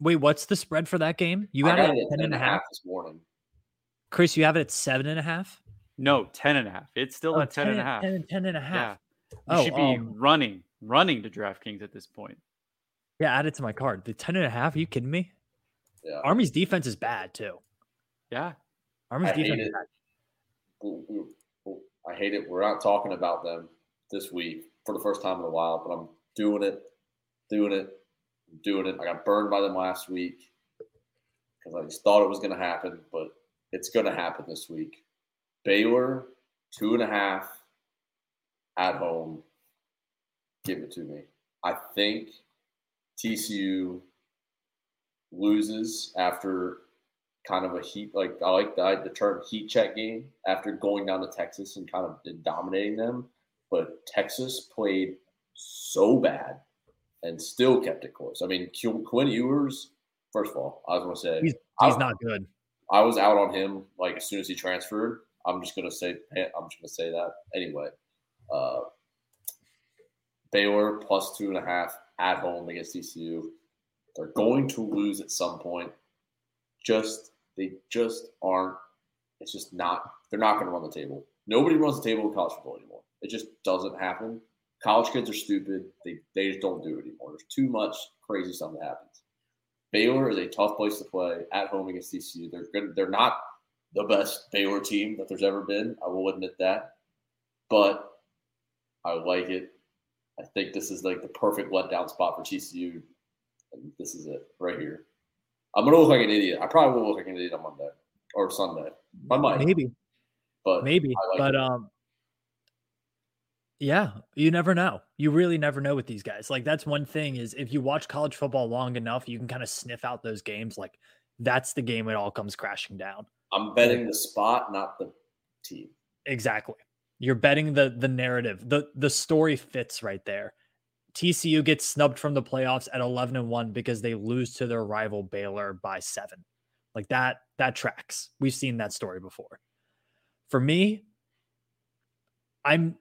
Wait, what's the spread for that game? You I got, got it it at ten and a half. this morning. Chris, you have it at seven and a half. No, 10 and a half. It's still Oh, at 10 and a half. 10 and 10 and a Yeah. half. You Oh, should be um, running, running to DraftKings at this point. Yeah, add it to my card. The 10 and a half. Are you kidding me? Yeah. Army's defense is bad too. Yeah. Army's I defense is bad. I hate it. We're not talking about them this week for the first time in a while, but I'm doing it, doing it, doing it. I got burned by them last week because I just thought it was going to happen, but it's going to happen this week. Baylor, two and a half at home. Give it to me. I think TCU loses after kind of a heat like I like the, the term heat check game after going down to Texas and kind of dominating them. But Texas played so bad and still kept it close. I mean, Quinn Ewers. First of all, I was going to say He's, I- not good. I was out on him like as soon as he transferred. I'm just gonna say I'm just gonna say that anyway. Uh, Baylor plus two and a half at home against TCU. They're going to lose at some point. Just they just aren't. It's just not. They're not going to run the table. Nobody runs the table in college football anymore. It just doesn't happen. College kids are stupid. They they just don't do it anymore. There's too much crazy stuff that happens. Baylor is a tough place to play at home against TCU. They're good. They're not the best Baylor team that there's ever been. I will admit that, but I like it. I think this is like the perfect letdown spot for TCU, and this is it right here. I'm gonna look like an idiot. I probably will look like an idiot on Monday or Sunday. I might, Maybe, but maybe, like but it. um, yeah, you never know. You really never know with these guys. Like that's one thing is if you watch college football long enough, you can kind of sniff out those games. Like that's the game it all comes crashing down. I'm betting the spot, not the team. Exactly. You're betting the the narrative. The the story fits right there. TCU gets snubbed from the playoffs at 11 and 1 because they lose to their rival Baylor by 7. Like that that tracks. We've seen that story before. For me, I'm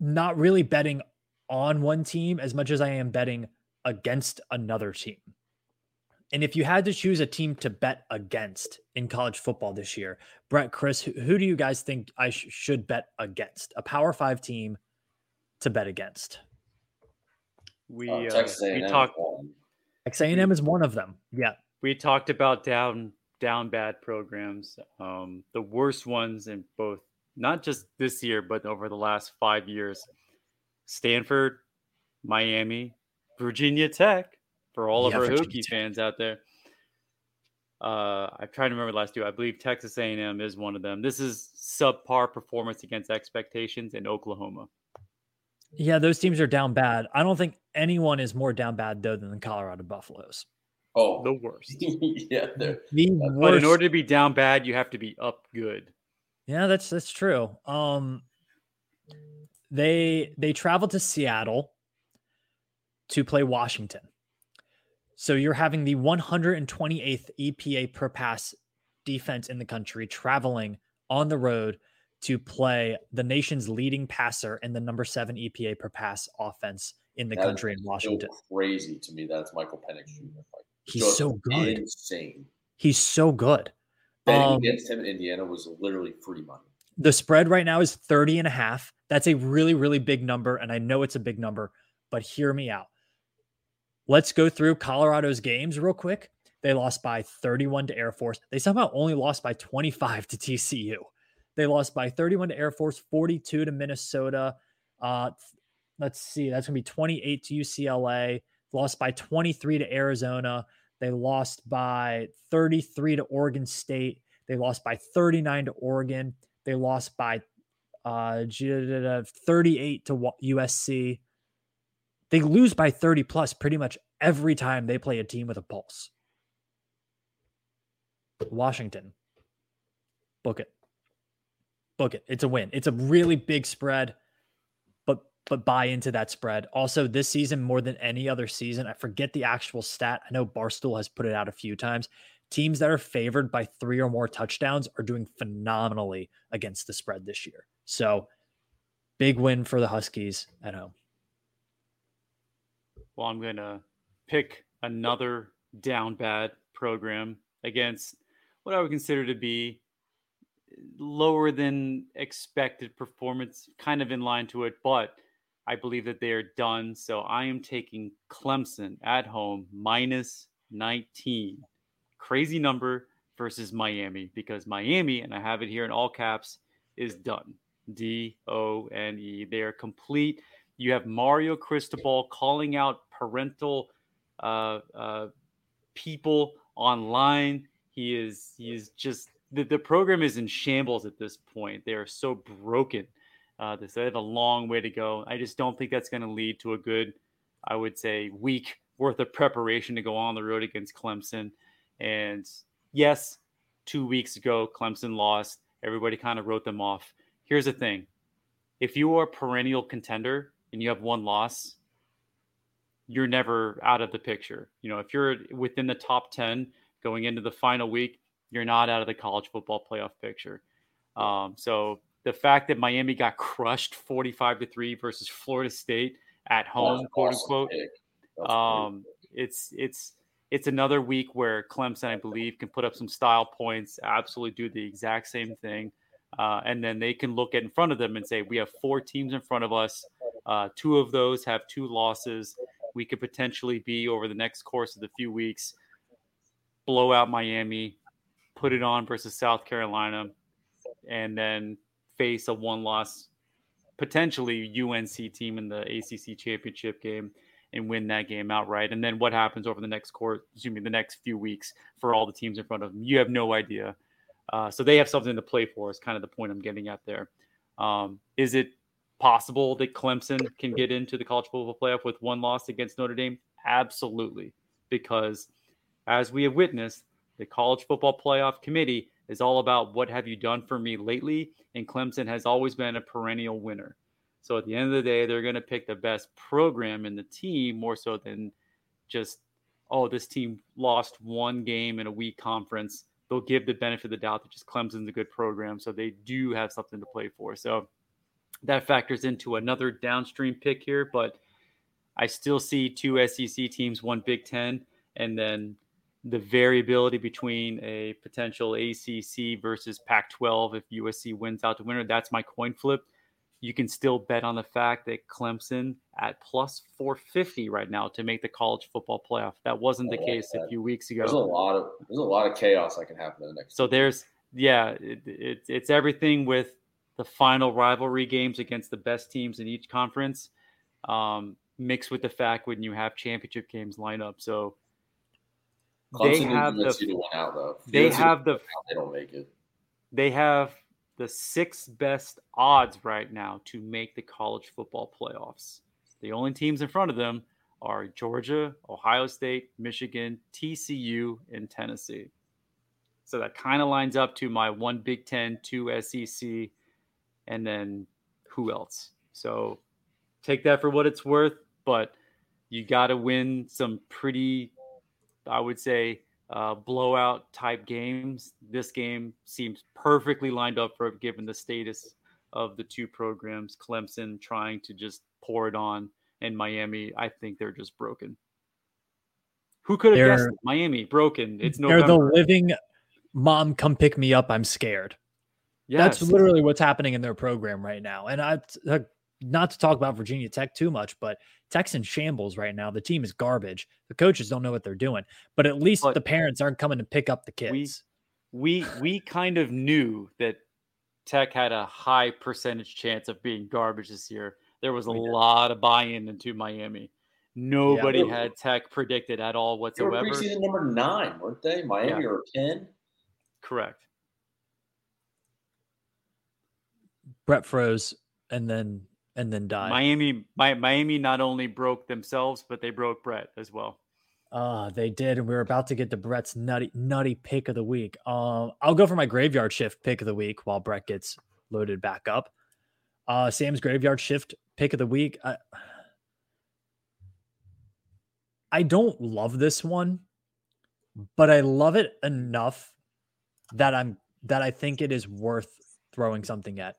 not really betting on one team as much as I am betting against another team. And if you had to choose a team to bet against in college football this year, Brett, Chris, who, who do you guys think I sh- should bet against? A Power Five team to bet against. We Uh, uh, we A&M talked won. Texas A&M is one of them. Yeah, we talked about down down bad programs. Um, the worst ones in both not just this year, but over the last five years. Stanford, Miami, Virginia Tech, for all of our Virginia Hokie Tech. fans out there. Uh, I'm trying to remember the last two. I believe Texas A&M is one of them. This is subpar performance against expectations in Oklahoma. yeah, those teams are down bad. I don't think anyone is more down bad though than the Colorado Buffaloes. Oh, The worst. [laughs] yeah, they're The But But in order to be down bad, you have to be up good. Yeah, that's that's true. Um they they traveled to Seattle to play Washington. So you're having the 128th EPA per pass defense in the country traveling on the road to play the nation's leading passer and the number 7 EPA per pass offense in the That country in so Washington. crazy to me. That's Michael Penix Jr. Like, He's so good. insane. He's so good. Betting Um, against him in Indiana was literally free money. The spread right now is 30 and a half. That's a really, really big number. And I know it's a big number, but hear me out. Let's go through Colorado's games real quick. They lost by 31 to Air Force. They somehow only lost by 25 to TCU. They lost by 31 to Air Force, 42 to Minnesota. Uh, let's see, that's going to be 28 to UCLA. Lost by 23 to Arizona. They lost by 33 to Oregon State. They lost by 39 to Oregon. They lost by uh, 38 to USC. They lose by 30 plus pretty much every time they play a team with a pulse. Washington, book it. Book it. It's a win. It's a really big spread, but buy into that spread. Also, this season more than any other season, I forget the actual stat. I know Barstool has put it out a few times. Teams that are favored by three or more touchdowns are doing phenomenally against the spread this year. So, big win for the Huskies at home. Well, I'm going to pick another down bad program against what I would consider to be lower than expected performance, kind of in line to it, but I believe that they are done. So I am taking Clemson at home minus 19. Crazy number versus Miami because Miami, and I have it here in all caps, is done. D O N E. They are complete. You have Mario Cristobal calling out parental uh, uh, people online. He is he is just the, the program is in shambles at this point. They are so broken. Uh, they have a long way to go. I just don't think that's going to lead to a good, I would say, week worth of preparation to go on the road against Clemson. And yes, two weeks ago, Clemson lost. Everybody kind of wrote them off. Here's the thing if you are a perennial contender and you have one loss, you're never out of the picture. You know, if you're within the top 10 going into the final week, you're not out of the college football playoff picture. Um, so the fact that Miami got crushed 45 to 3 versus Florida State at home, quote unquote, um, it's it's it's another week where Clemson, I believe, can put up some style points, absolutely do the exact same thing. Uh, and then they can look at in front of them and say, we have four teams in front of us. Uh, two of those have two losses. We could potentially be over the next course of the few weeks, blow out Miami, put it on versus South Carolina, and then face a one loss, potentially UNC team in the ACC championship game and win that game outright. And then what happens over the next course, me, the next few weeks for all the teams in front of them, you have no idea. Uh, so they have something to play for. Is kind of the point I'm getting at there. Um, is it possible that Clemson can get into the college football playoff with one loss against Notre Dame? Absolutely, because as we have witnessed, the college football playoff committee is all about what have you done for me lately, and Clemson has always been a perennial winner. So at the end of the day, they're going to pick the best program in the team more so than just, oh, this team lost one game in a weak conference. They'll give the benefit of the doubt that just Clemson's a good program. So they do have something to play for. So that factors into another downstream pick here, but I still see two SEC teams, one Big Ten, and then the variability between a potential ACC versus Pac 12 if USC wins out to winner. That's my coin flip you can still bet on the fact that Clemson at plus 450 right now to make the college football playoff. That wasn't the case that. a few weeks ago. There's a lot of there's a lot of chaos that can happen in the next. So there's yeah, it, it, it's everything with the final rivalry games against the best teams in each conference, um, mixed with the fact when you have championship games line up. So Clemson they have the out, they have the they don't make it. They have the sixth best odds right now to make the college football playoffs. The only teams in front of them are Georgia, Ohio State, Michigan, TCU, and Tennessee. So that kind of lines up to my one Big Ten, two SEC, and then who else? So take that for what it's worth, but you got to win some pretty, I would say, uh, blowout type games. This game seems perfectly lined up for given the status of the two programs. Clemson trying to just pour it on, and Miami, I think they're just broken. Who could have guessed it? Miami broken? It's November. They're the living mom. Come pick me up. I'm scared. Yes. That's literally what's happening in their program right now. And I, not to talk about Virginia Tech too much, but Tech's in shambles right now. The team is garbage. The coaches don't know what they're doing, but at least but the parents aren't coming to pick up the kids. We we we kind of knew that Tech had a high percentage chance of being garbage this year. There was a lot of buy-in into Miami. Nobody yeah, had Tech predicted at all whatsoever. They were preseason number nine, weren't they? Miami yeah. or ten? Correct. Brett froze and then and then died. Miami, my, Miami not only broke themselves, but they broke Brett as well. Uh, they did, and we are about to get to Brett's nutty nutty pick of the week. Um, I'll go for my graveyard shift pick of the week while Brett gets loaded back up. Uh, Sam's graveyard shift pick of the week. I, I don't love this one, but I love it enough that I'm that I think it is worth throwing something at.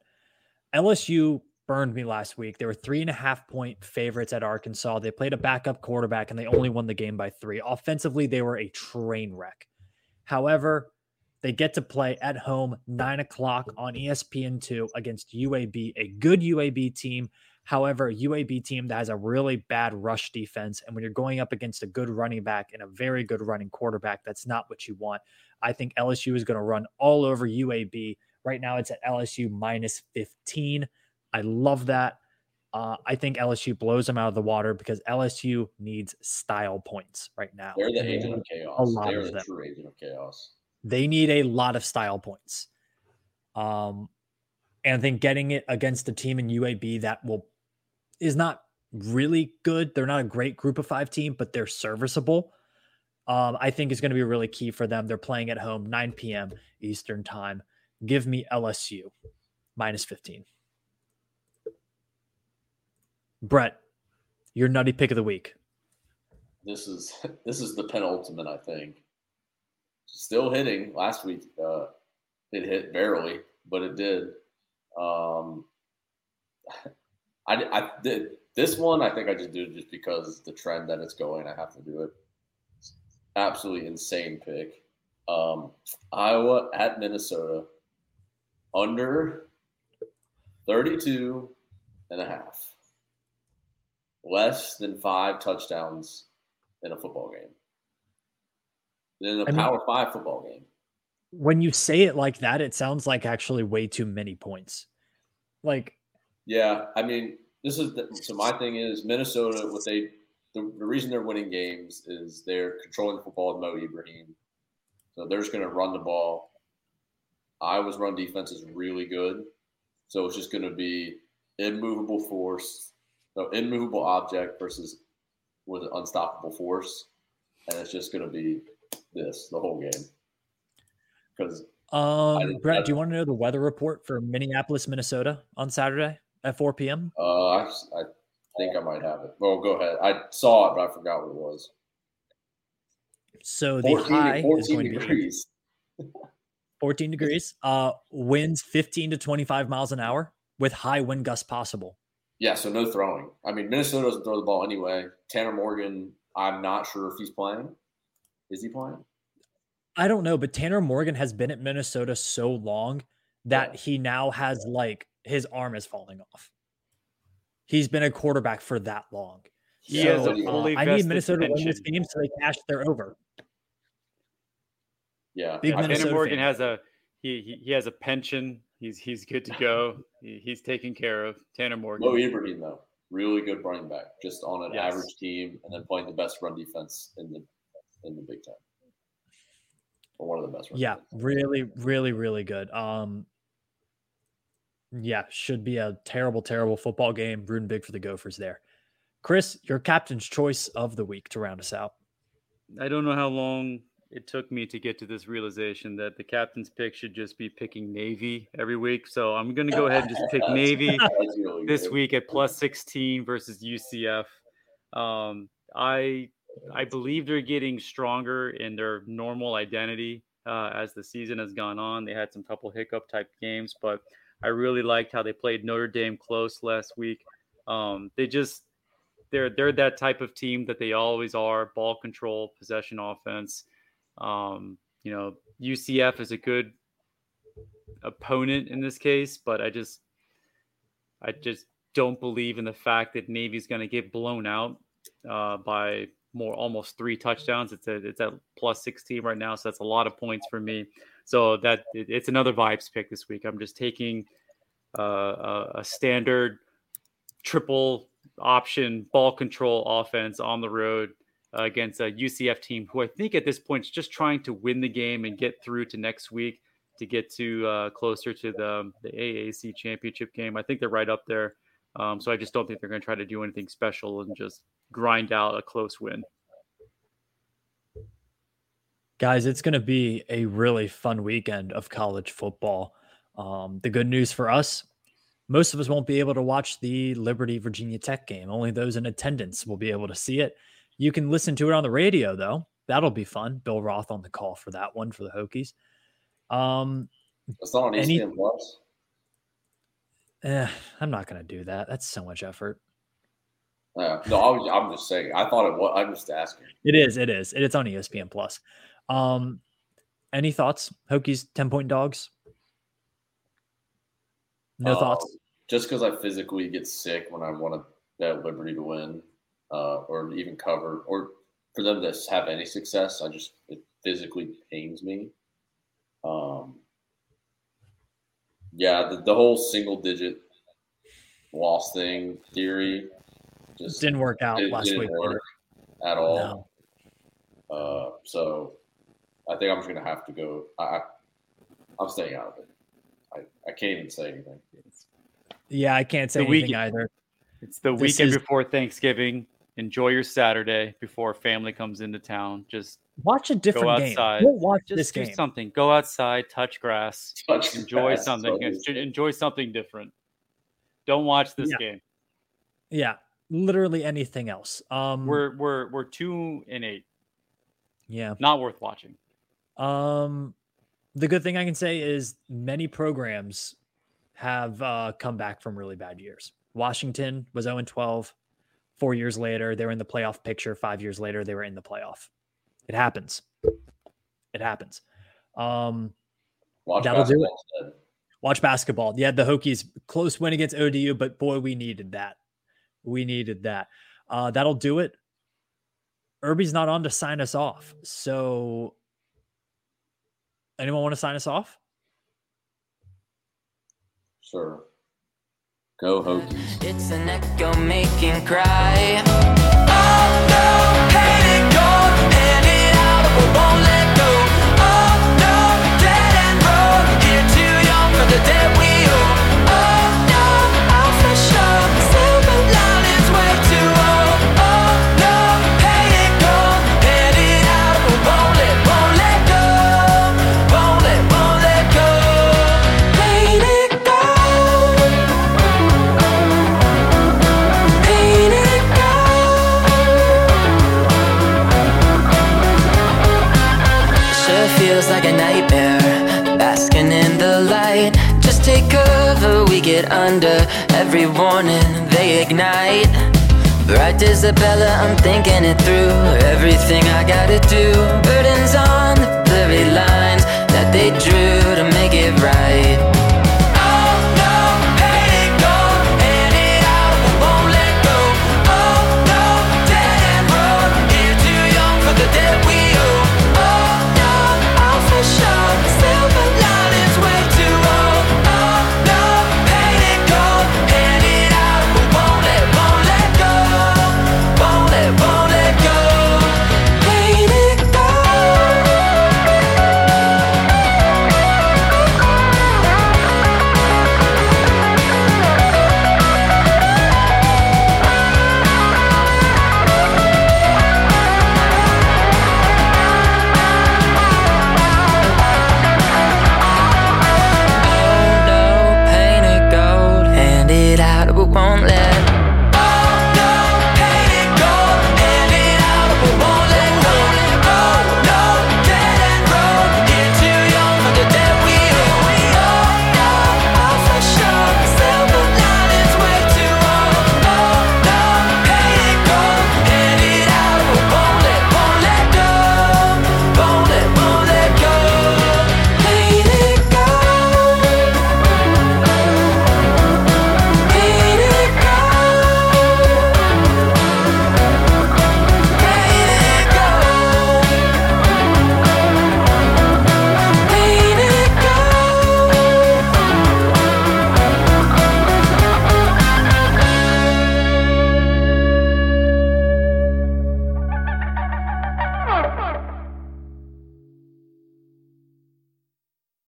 LSU burned me last week. They were three and a half point favorites at Arkansas. They played a backup quarterback and they only won the game by three. Offensively, they were a train wreck. However, they get to play at home nine o'clock on ESPN2 against UAB, a good UAB team. However, UAB team that has a really bad rush defense. And when you're going up against a good running back and a very good running quarterback, that's not what you want. I think LSU is going to run all over UAB. Right now, it's at LSU minus 15. I love that. Uh, I think LSU blows them out of the water because LSU needs style points right now. They're the agent of chaos. A lot They're of the them. true agent of chaos. They need a lot of style points. Um, and I think getting it against a team in UAB that will is not really good. They're not a great group of five team, but they're serviceable. Um, I think is going to be really key for them. They're playing at home, 9 p.m. Eastern time. Give me LSU minus 15. Brett, your nutty pick of the week. This is [laughs] this is the penultimate, I think. Still hitting. Last week, uh, it hit barely, but it did. Um, I, I did this one. I think I just do it just because the trend that it's going. I have to do it. Absolutely insane pick. Um, Iowa at Minnesota under 32 and a half less than five touchdowns in a football game. In a I Power mean, Five football game. When you say it like that, it sounds like actually way too many points. Like, yeah, I mean, this is the, so. My thing is Minnesota. What they the, the reason they're winning games is they're controlling the football with Mo Ibrahim. So they're just going to run the ball. Iowa's run defense is really good. So it's just going to be immovable force no immovable object versus with an unstoppable force, and it's just going to be this the whole game. Because um, Brad, do you want to know the weather report for Minneapolis, Minnesota on Saturday at 4 p.m.? Uh, I, I think I might have it. Well, go ahead. I saw it, but I forgot what it was. So the 14, high 14 is going degrees. to be [laughs] 14 degrees. Uh, winds 15 to 25 miles an hour with high wind gusts possible. Yeah, so no throwing. I mean, Minnesota doesn't throw the ball anyway. Tanner Morgan, I'm not sure if he's playing. Is he playing? I don't know, but Tanner Morgan has been at Minnesota so long that yeah. he now has like his arm is falling off. He's been a quarterback for that long. He so, uh, I need Minnesota to win this game so they cash their over. Yeah, Big yeah. Tanner Morgan fan. has a he, he he has a pension He's he's good to go. [laughs] he, he's taken care of. Tanner Morgan. Mo Ibrahim though, really good running back, just on an yes. average team, and then playing the best run defense in the in the Big Ten, or one of the best. yeah, defense. really, really, really good. Um, yeah, should be a terrible, terrible football game. Rooting big for the Gophers there. Chris, your captain's choice of the week to round us out. I don't know how long it took me to get to this realization that the captain's pick should just be picking Navy every week. So I'm going to go ahead and just pick [laughs] Navy [laughs] this week at plus 16 versus UCF. Um, I I believe they're getting stronger in their normal identity uh, as the season has gone on. They had some couple hiccup type games, but I really liked how they played Notre Dame close last week. Um, they just they're they're that type of team that they always are: ball control, possession offense. Um, you know, UCF is a good opponent in this case, but I just, I just don't believe in the fact that Navy's going to get blown out uh, by more almost three touchdowns. It's a, it's at plus 16 right now, so that's a lot of points for me. So that it, it's another vibes pick this week. I'm just taking uh, a, a standard triple option ball control offense on the road uh, against a UCF team who I think at this point is just trying to win the game and get through to next week to get to uh, closer to the the AAC championship game. I think they're right up there. Um, so I just don't think they're going to try to do anything special and just grind out a close win. Guys, it's going to be a really fun weekend of college football. Um, the good news for us, most of us won't be able to watch the Liberty Virginia Tech game. Only those in attendance will be able to see it. You can listen to it on the radio, though. That'll be fun. Bill Roth on the call for that one for the Hokies. Um, it's not on ESPN Plus. Eh, I'm not going to do that. That's so much effort. Yeah, no, I was, I'm just saying. I thought it was. I'm just asking. It is. It is. It's on ESPN Plus. Um, any thoughts? Hokies ten point dogs. No uh, thoughts. Just because I physically get sick when I want to bet Liberty to win, uh, or even cover, or for them to have any success, I just it physically pains me. Um, yeah, the, the whole single digit loss thing theory just didn't work out it, last didn't week work at all. No. Uh, so I think I'm just gonna have to go. I, I'm staying out of it. I, I can't even say anything. Yeah, I can't say the anything weekend, either. It's the this weekend is, before Thanksgiving. Enjoy your Saturday before family comes into town. Just watch a different go outside. game. Don't watch Just this do game. something. Go outside, touch grass, touch enjoy grass, something. Enjoy something different. Don't watch this yeah. game. Yeah, literally anything else. Um, we're we're we're two and eight. Yeah, not worth watching. Um, the good thing I can say is many programs have uh, come back from really bad years. Washington was 0 12. Four years later, they were in the playoff picture. Five years later, they were in the playoff. It happens. It happens. Um, Watch that'll do it. Watch basketball. Yeah, the Hokies close win against ODU, but boy, we needed that. We needed that. Uh, that'll do it. Irby's not on to sign us off. So, anyone want to sign us off? Sure. Go Hokies. It's an echo making cry. Oh no, ignite Bright Isabella, I'm thinking it through. Everything I gotta do Burdens on the blurry lines That they drew to make it right